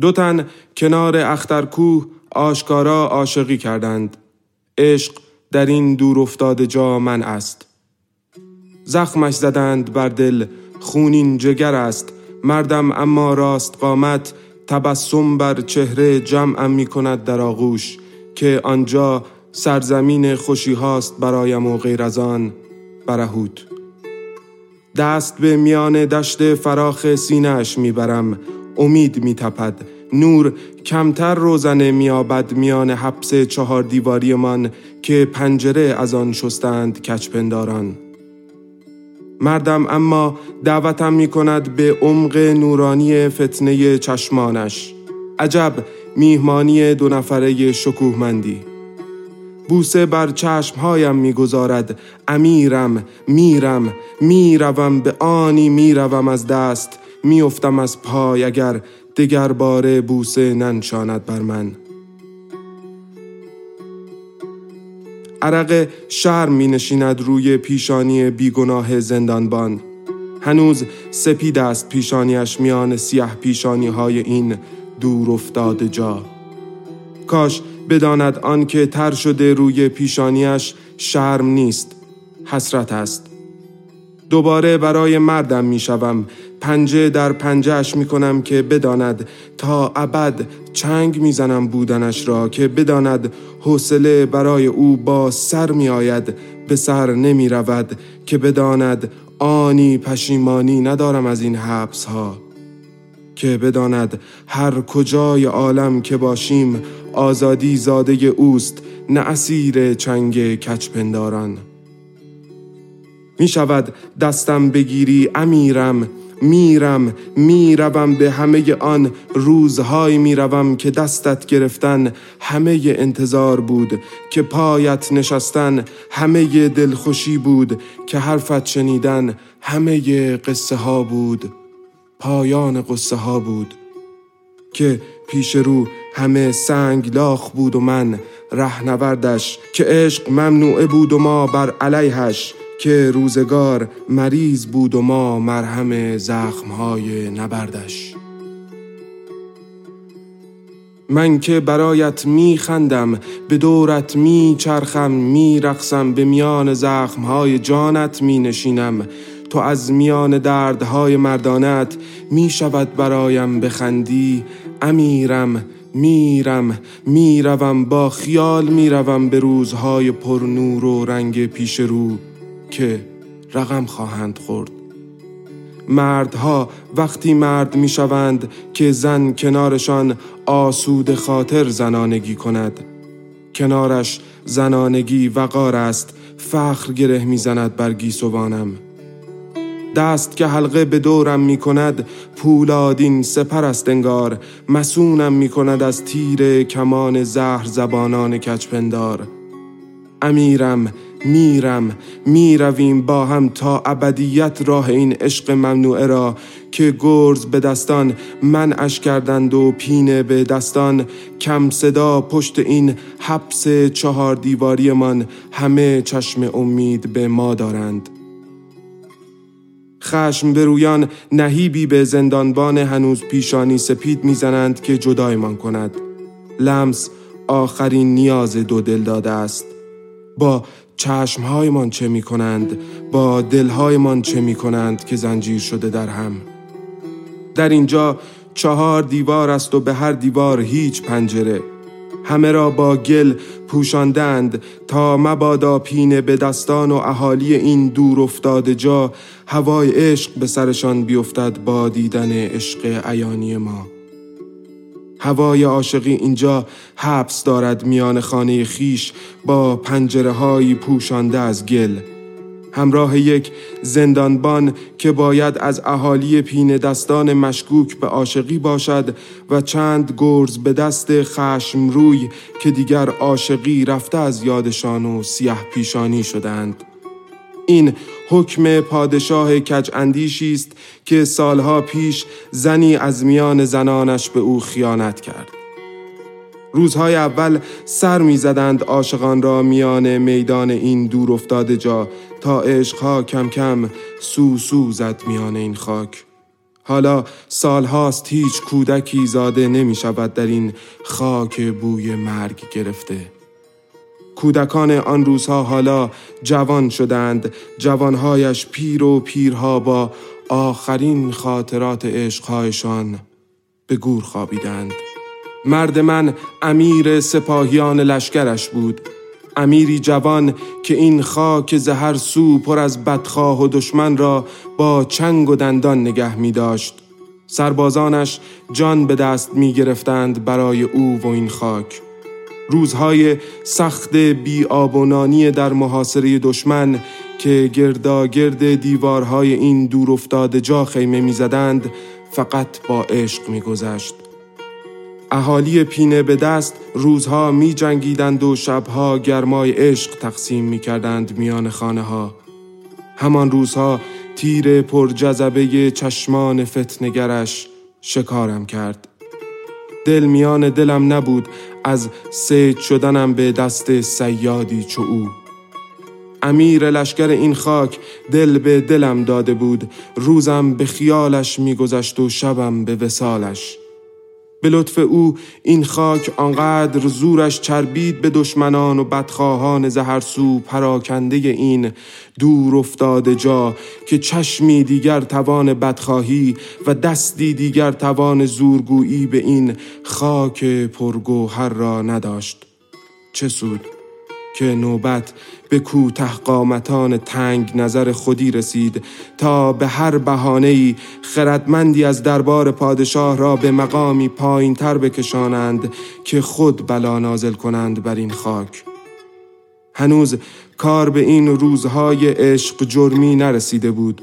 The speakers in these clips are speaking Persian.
دو تن کنار اخترکوه آشکارا عاشقی کردند. عشق در این دور افتاده جا من است. زخمش زدند بر دل خونین جگر است. مردم اما راست قامت تبسم بر چهره جمعم می کند در آغوش که آنجا سرزمین خوشی هاست برایم و غیر از آن برهود دست به میان دشت فراخ سینهش می‌برم امید میتپد. نور کمتر روزنه میابد میان حبس چهار دیواریمان که پنجره از آن شستند کچپنداران مردم اما دعوتم می کند به عمق نورانی فتنه چشمانش. عجب میهمانی دو نفره شکوهمندی. بوسه بر چشمهایم می‌گذارد. امیرم میرم می‌روم به آنی می‌روم از دست. میافتم از پای اگر دگر باره بوسه ننشاند بر من. عرق شرم می نشیند روی پیشانی بیگناه زندانبان. هنوز سپید است پیشانیش میان سیاه پیشانی های این دور افتاده جا. کاش بداند آنکه تر شده روی پیشانیش شرم نیست حسرت است. دوباره برای مردم می‌شوم. پنجه در پنجهش می کنم که بداند. تا ابد چنگ می‌زنم بودنش را که بداند. حوصله برای او با سر می آید به سر نمی رود که بداند. آنی پشیمانی ندارم از این حبس ها که بداند. هر کجای عالم که باشیم آزادی زاده اوست. نه اسیر چنگ کچپنداران می شود دستم بگیری امیرم میرم می‌روم به همه آن روزهایی می‌روم که دستت گرفتن. همه انتظار بود که پایت نشستن همه دلخوشی بود که حرفت شنیدن. همه قصه ها بود پایان قصه ها بود که پیش رو همه سنگ لاخ بود و من رهنوردش. که عشق ممنوعه بود و ما بر علیهش که روزگار مریض بود و ما مرهم زخمهای نبردش. من که برایت می خندم به دورت می چرخم به میان زخمهای جانت می نشینم تو از میان دردهای مردانت می شود برایم بخندی. امیرم میرم می‌روم با خیال می‌روم به روزهای پر نور و رنگ پیش رو. که رقم خواهند خورد. مردها وقتی مرد می‌شوند که زن کنارشان آسود خاطر زنانگی کند. کنارش زنانگی وقار است فخر گره می‌زند بر گیسوانم. دست که حلقه به دورم می کند پولادین سپر است انگار. مسونم می کند از تیر کمان زهر زبانان کچپندار امیرم میرم می‌رویم با هم تا ابدیت راه این عشق ممنوعه را که گرز به دستان منعش کردند و پینه به دستان. کم صدا پشت این حبس چهار دیواریمان همه چشم امید به ما دارند. خشم برویان نهیبی به زندانبان هنوز پیشانی سپید می‌زنند که جدایمان کند. لمس آخرین نیاز دو دل داده است. با چشمهایمان چه می کنند با دلهایمان چه می کنند که زنجیر شده در هم؟ در اینجا چهار دیوار است و به هر دیوار هیچ پنجره. همه را با گل پوشاندند تا مبادا پینه به دستان و اهالی این دور افتاده جا هوای عشق به سرشان بیفتد با دیدن عشق عیانی ما. هوای عاشقی اینجا حبس دارد میان خانه خیش با پنجره های پوشانده از گل. همراه یک زندانبان که باید از اهالی پین دستان مشکوک به عاشقی باشد و چند گرز به دست خشم روی که دیگر عاشقی رفته از یادشان و سیاه پیشانی شدند. این حکم پادشاه کج اندیشی است که سالها پیش زنی از میان زنانش به او خیانت کرد. روزهای اول سر می‌زدند عاشقان را میان میدان این دور افتاده جا تا عشقها کم کم سو سو زد میان این خاک. حالا سالهاست هیچ کودکی زاده نمی شود در این خاک بوی مرگ گرفته. کودکان آن روزها حالا جوان شدند جوانهایش پیر و پیرها با آخرین خاطرات عشقهایشان به گور خوابیدند مرد من امیر سپاهیان لشکرش بود امیری جوان که این خاک زهر سو پر از بدخواه و دشمن را با چنگ و دندان نگه می داشت. سربازانش جان به دست می گرفتند برای او و این خاک. روزهای سخت بی آب و نانی در محاصره دشمن که گرداگرد دیوارهای این دور افتاده جا خیمه می‌زدند فقط با عشق میگذشت اهالی پینه به دست روزها می جنگیدند و شبها گرمای عشق تقسیم می کردند میان خانه ها. همان روزها تیر پر جذبه چشمان فتنگرش شکارم کرد. دل میان دلم نبود از سید شدنم به دست سیادی چو او. امیر لشکر این خاک دل به دلم داده بود روزم به خیالش میگذشت و شبم به وسالش به لطف او این خاک آنقدر زورش چربید به دشمنان و بدخواهان زهرسو پراکنده این دور افتاده جا که چشمی دیگر توان بدخواهی و دستی دیگر توان زورگویی به این خاک پرگوهر را نداشت. چه سود که نوبت به کوته قامتان تنگ نظر خودی رسید تا به هر بهانه‌ای خردمندی از دربار پادشاه را به مقامی پایین تر بکشانند که خود بلا نازل کنند بر این خاک. هنوز کار به این روزهای عشق جرمی نرسیده بود.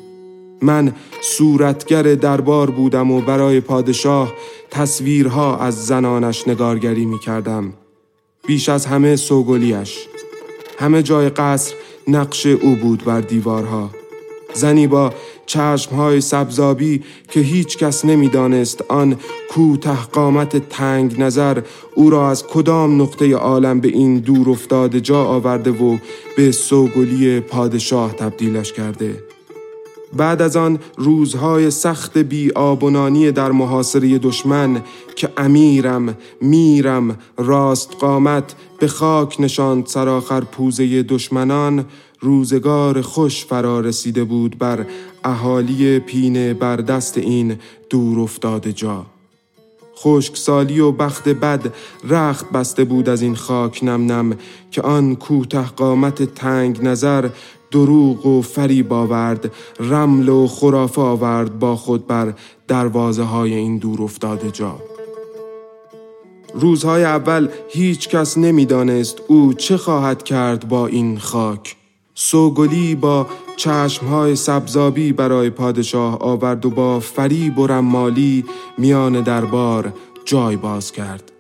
من صورتگر دربار بودم و برای پادشاه تصویرها از زنانش نگارگری می کردم بیش از همه سوگلیش همه جای قصر نقش او بود بر دیوارها. زنی با چشمهای سبزابی که هیچ کس نمی‌دانست آن کوته قامت تنگ نظر او را از کدام نقطه عالم به این دور افتاده جا آورده و به سوگلی پادشاه تبدیلش کرده. بعد از آن روزهای سخت بی آبونانی در محاصره دشمن که امیرم میرم راست قامت به خاک نشاند سراخر پوزه دشمنان روزگار خوش فرا رسیده بود بر اهالی پینه بر دست این دور افتاده جا. خشکسالی و بخت بد رخت بسته بود از این خاک نم نم که آن کوته قامت تنگ نظر دروغ و فریب آورد رمل و خرافه آورد با خود بر دروازه های این دور افتاده جا. روزهای اول هیچ کس نمی‌دانست او چه خواهد کرد با این خاک. سوگلی با چشمهای سبزابی برای پادشاه آورد و با فریب و رمالی میان دربار جای باز کرد.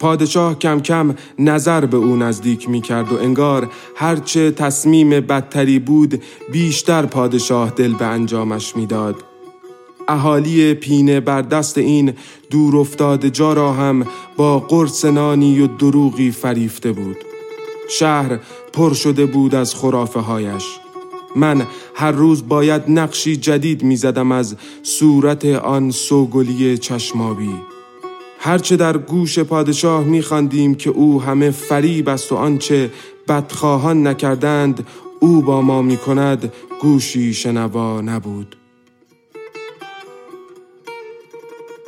پادشاه کم کم نظر به او نزدیک می کرد و انگار هرچه تصمیم بدتری بود بیشتر پادشاه دل به انجامش می‌داد. اهالی پینه بر دست این دور افتاده جا را هم با قرص نانی و دروغی فریفته بود. شهر پر شده بود از خرافه هایش. من هر روز باید نقشی جدید می‌زدم از صورت آن سوگلی چشمابی. هرچه در گوش پادشاه میخواندیم که او همه فریب است و آنچه بدخواهان نکردند او با ما می‌کند گوشی شنوا نبود.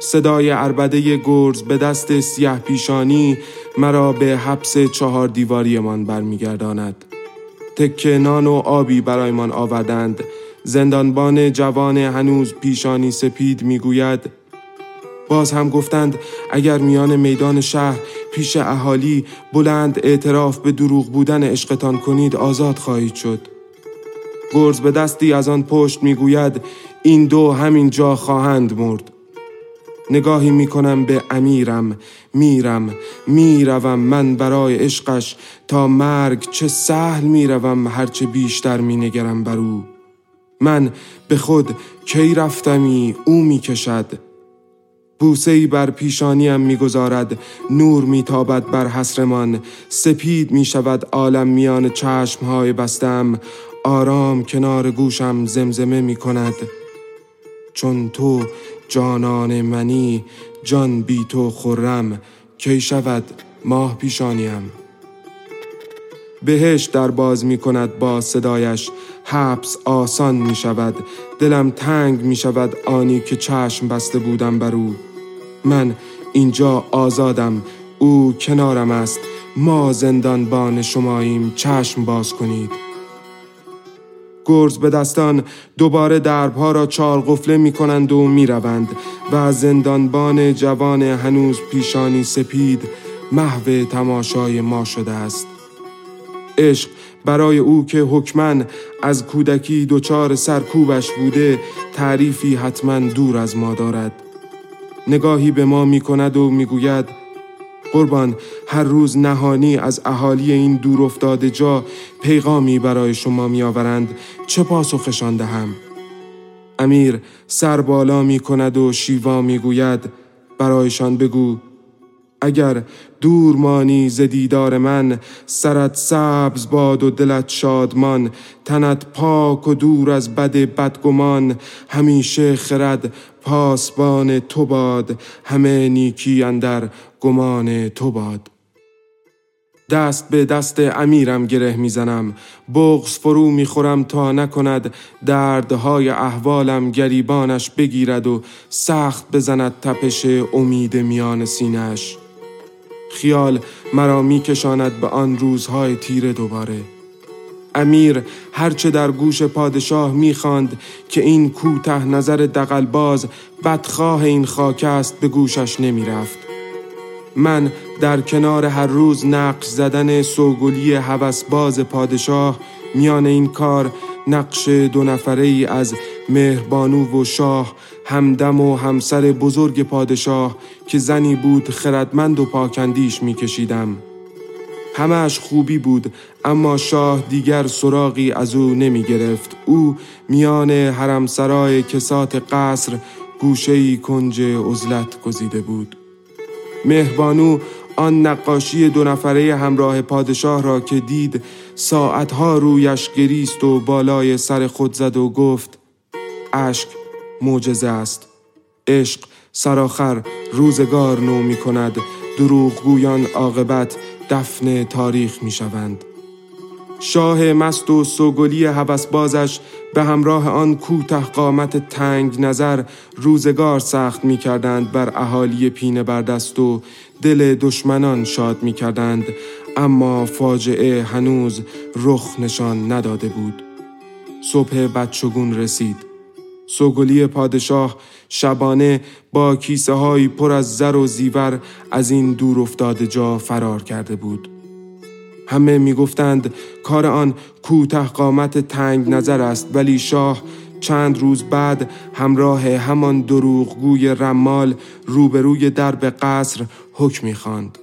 صدای عربده گرز به دست سیاه پیشانی مرا به حبس چهار دیواریمان برمیگرداند. تکه نان و آبی برایمان آوردند. زندانبان جوان هنوز پیشانی سپید می‌گوید باز هم گفتند اگر میان میدان شهر پیش اهالی بلند اعتراف به دروغ بودن عشقتان کنید آزاد خواهید شد. گرز به دستی از آن پشت می‌گوید این دو همین جا خواهند مرد. نگاهی می‌کنم به امیرم میرم می‌روم من برای عشقش تا مرگ چه سهل می‌روم هرچه بیشتر مینگرم بر او. من به خود کی رفتمی او می‌کشد. بوسهی بر پیشانیم می‌گذارد نور میتابد بر حسرمان سپید می‌شود عالم میان چشمهای بستم آرام کنار گوشم زمزمه می کند چون تو جانان منی جان بی تو خرم کی شود ماه پیشانیم. بهش در باز می کند با صدایش حبس آسان می شود دلم تنگ می شود آنی که چشم بسته بودم بر او. من اینجا آزادم او کنارم است. ما زندان بان شماییم چشم باز کنید. گرز به دستان دوباره دربها را چار قفله می کنند و می روند و زندانبان جوان هنوز پیشانی سپید محو تماشای ما شده است. عشق برای او که حکمن از کودکی دچار سرکوبش بوده تعریفی حتما دور از ما دارد. نگاهی به ما می کند و می گوید قربان هر روز نهانی از اهالی این دور افتاده جا پیغامی برای شما می آورند چه پاسخشان دهم؟ امیر سر بالا می کند و شیوا می گوید برایشان بگو اگر دور مانی ز دیدار من سرت سبز باد و دلت شادمان تنت پاک و دور از بد بدگمان همیشه خرد پاسبان تو باد همه نیکی اندر گمان تو باد. دست به دست امیرم گره می‌زنم بغز فرو می‌خورم تا نکند دردهای احوالم گریبانش بگیرد و سخت بزند تپش امید میان سینش خیال مرا میکشاند به آن روزهای تیره دوباره. امیر هرچه در گوش پادشاه می‌خواند که این کوته نظر دقلباز بدخواه این خاک است به گوشش نمی‌رفت. من در کنار هر روز نقش زدن سوگلی باز پادشاه میان این کار نقش دو نفره ای از مهربانو و شاه همدم و همسر بزرگ پادشاه که زنی بود خردمند و پاکندیش میکشیدم. همش خوبی بود اما شاه دیگر سراغی از او نمی گرفت او میان حرمسرای کسات قصر گوشهی کنج عزلت گزیده بود. مهربانو آن نقاشی دو نفره همراه پادشاه را که دید ساعتها رویش گریست و بالای سر خود زد و گفت اشک معجزه است. عشق سراخر روزگار نو می کند. دروغگویان عاقبت دفن تاریخ می شوند. شاه مست و سوگلی بازش به همراه آن کوته قامت تنگ نظر روزگار سخت می کردند بر اهالی پینه بردست و دل دشمنان شاد می کردند. اما فاجعه هنوز رخ نشان نداده بود. صبح بدشگون رسید. سوگلی پادشاه شبانه با کیسه های پر از زر و زیور از این دور افتاده جا فرار کرده بود همه می‌گفتند کار آن کوته قامت تنگ نظر است ولی شاه چند روز بعد همراه همان دروغگوی رمال روبروی درب قصر حکمی خواند.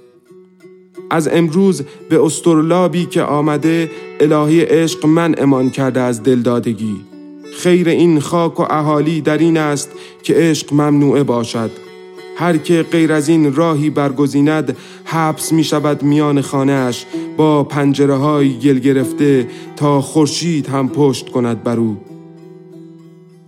از امروز به استرلابی که آمده الهی عشق من امان کرده از دلدادگی خیر این خاک و اهالی در این است که عشق ممنوعه باشد. هر که غیر از این راهی برگزیند حبس می شود میان خانهش با پنجره های گل گرفته تا خورشید هم پشت کند بر او.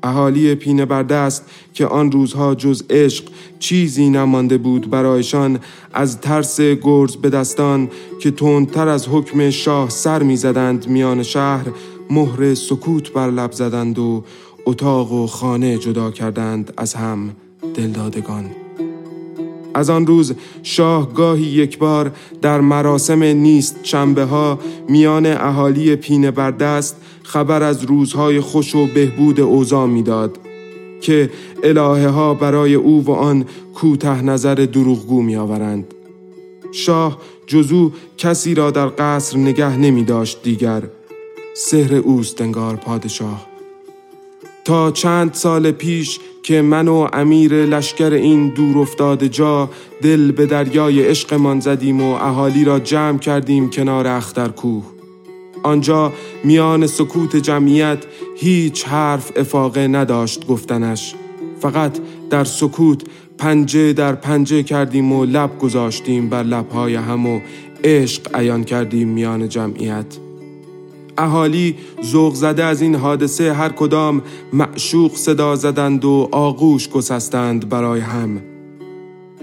اهالی پینه برده است که آن روزها جز عشق چیزی نمانده بود برایشان از ترس گرز به دستان که تندتر از حکم شاه سر می‌زدند میان شهر مهر سکوت بر لب زدند و اتاق و خانه جدا کردند از هم دلدادگان از آن روز شاه گاهی یک بار در مراسم نیست چنبه ها میان اهالی پینه بردست خبر از روزهای خوش و بهبود اوضاع می‌داد که الهه ها برای او و آن کوته نظر دروغگو می آورند. شاه جزو کسی را در قصر نگه نمی داشت دیگر سهر اوست انگار پادشاه. تا چند سال پیش که من و امیر لشکر این دور افتاده جا دل به دریای عشقمان زدیم و اهالی را جمع کردیم کنار اختر کوه آنجا میان سکوت جمعیت هیچ حرف افاقه نداشت گفتنش. فقط در سکوت پنجه در پنجه کردیم و لب گذاشتیم بر لبهای هم و عشق عیان کردیم میان جمعیت. اهالی ذوق زده از این حادثه هر کدام معشوق صدا زدند و آغوش گسستند برای هم.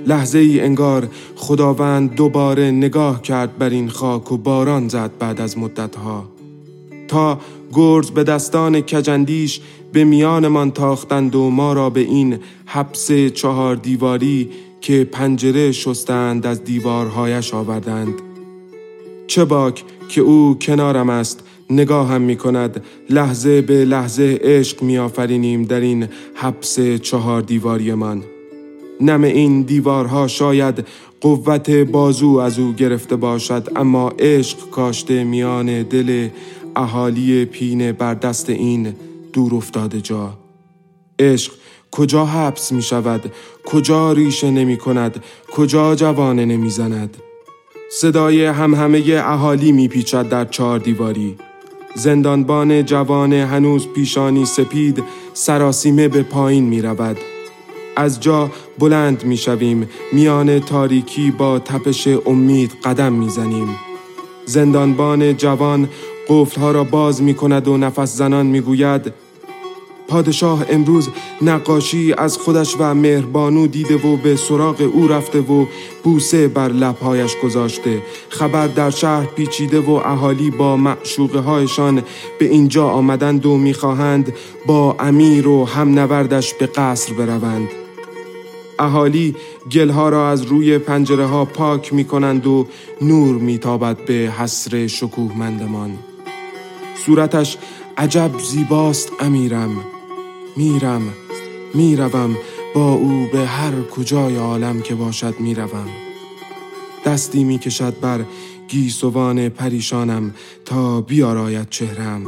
لحظه ای انگار خداوند دوباره نگاه کرد بر این خاک و باران زد بعد از مدتها. تا گرز به دستان کجندیش به میانمان تاختند و ما را به این حبس چهار دیواری که پنجره شستند از دیوارهایش آوردند. چه باک که او کنارم است نگاهم می کند لحظه به لحظه عشق می آفرینیم در این حبس چهار دیواری من نم این دیوارها شاید قوت بازو از او گرفته باشد اما عشق کاشته میان دل اهالی پینه بر دست این دور افتاده جا. عشق کجا حبس می شود کجا ریشه نمی کند کجا جوانه نمی زند صدای همه اهالی می پیچد در چهار دیواری. زندانبان جوان هنوز پیشانی سپید سراسیمه به پایین می رود از جا بلند می شویم میان تاریکی با تپش امید قدم می زنیم زندانبان جوان قفلها را باز می کند و نفس زنان می گوید پادشاه امروز نقاشی از خودش و مهربانو دیده و به سراغ او رفته و بوسه بر لبهایش گذاشته. خبر در شهر پیچیده و اهالی با معشوقه هایشان به اینجا آمدند و می‌خواهند با امیر و هم نوردش به قصر بروند. اهالی گلها را از روی پنجره ها پاک می کنند و نور میتابد به حسر شکوهمندمان. صورتش عجب زیباست امیرم. میرم می‌روم با او به هر کجای عالم که باشد می‌روم. دستی می‌کشد بر گیسوان پریشانم تا بیاراید چهرم.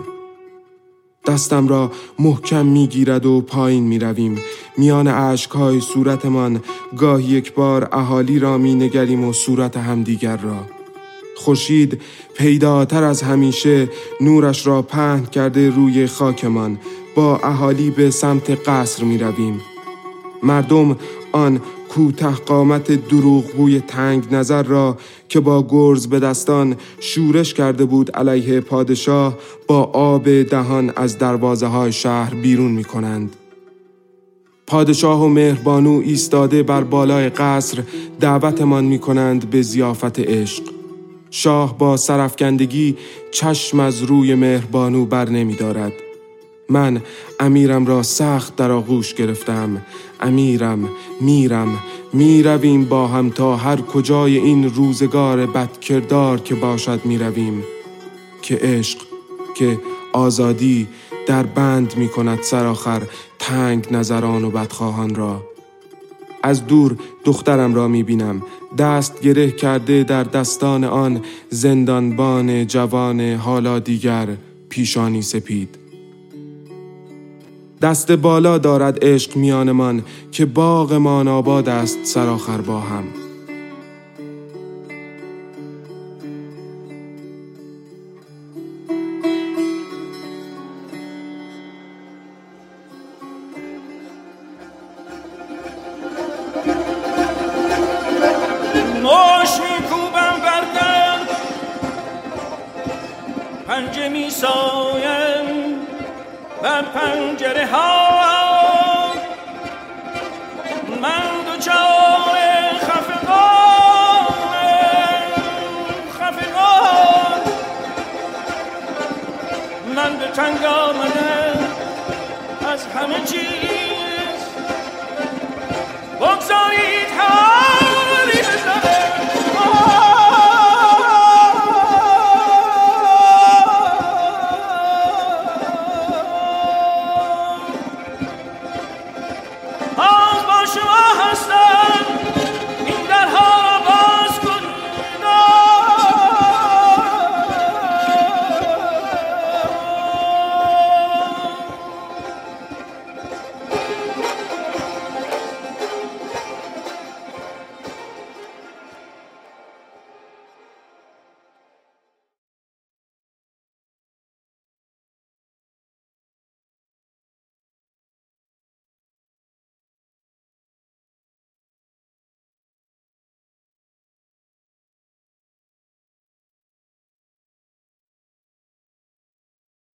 دستم را محکم می‌گیرد و پایین می‌رویم. میان عشقهای صورتمان گاهی یک بار اهالی را می نگریم و صورت همدیگر را. خورشید پیداتر از همیشه نورش را پهن کرده روی خاکمان. با اهالی به سمت قصر می رویم. مردم آن کوته قامت دروغگوی تنگ نظر را که با گرز به دستان شورش کرده بود علیه پادشاه با آب دهان از دروازه های شهر بیرون می کنند. پادشاه و مهربانو ایستاده بر بالای قصر دعوتمان می کنند به زیافت عشق. شاه با سرفکندگی چشم از روی مهربانو بر نمی دارد. من امیرم را سخت در آغوش گرفتم. امیرم میرم می‌رویم با هم تا هر کجای این روزگار بدکردار که باشد می‌رویم. که عشق که آزادی در بند می کند سرآخر تنگ نظران و بدخواهان را. از دور دخترم را می بینم دست گره کرده در دستان آن زندانبان جوان حالا دیگر پیشانی سپید. دست بالا دارد عشق میانمان که باغمان آباد است سرآخر با هم. بر پنجره ها من دوچار خفقان. خفقان. من به تنگ آمده از همه چیز. بگذار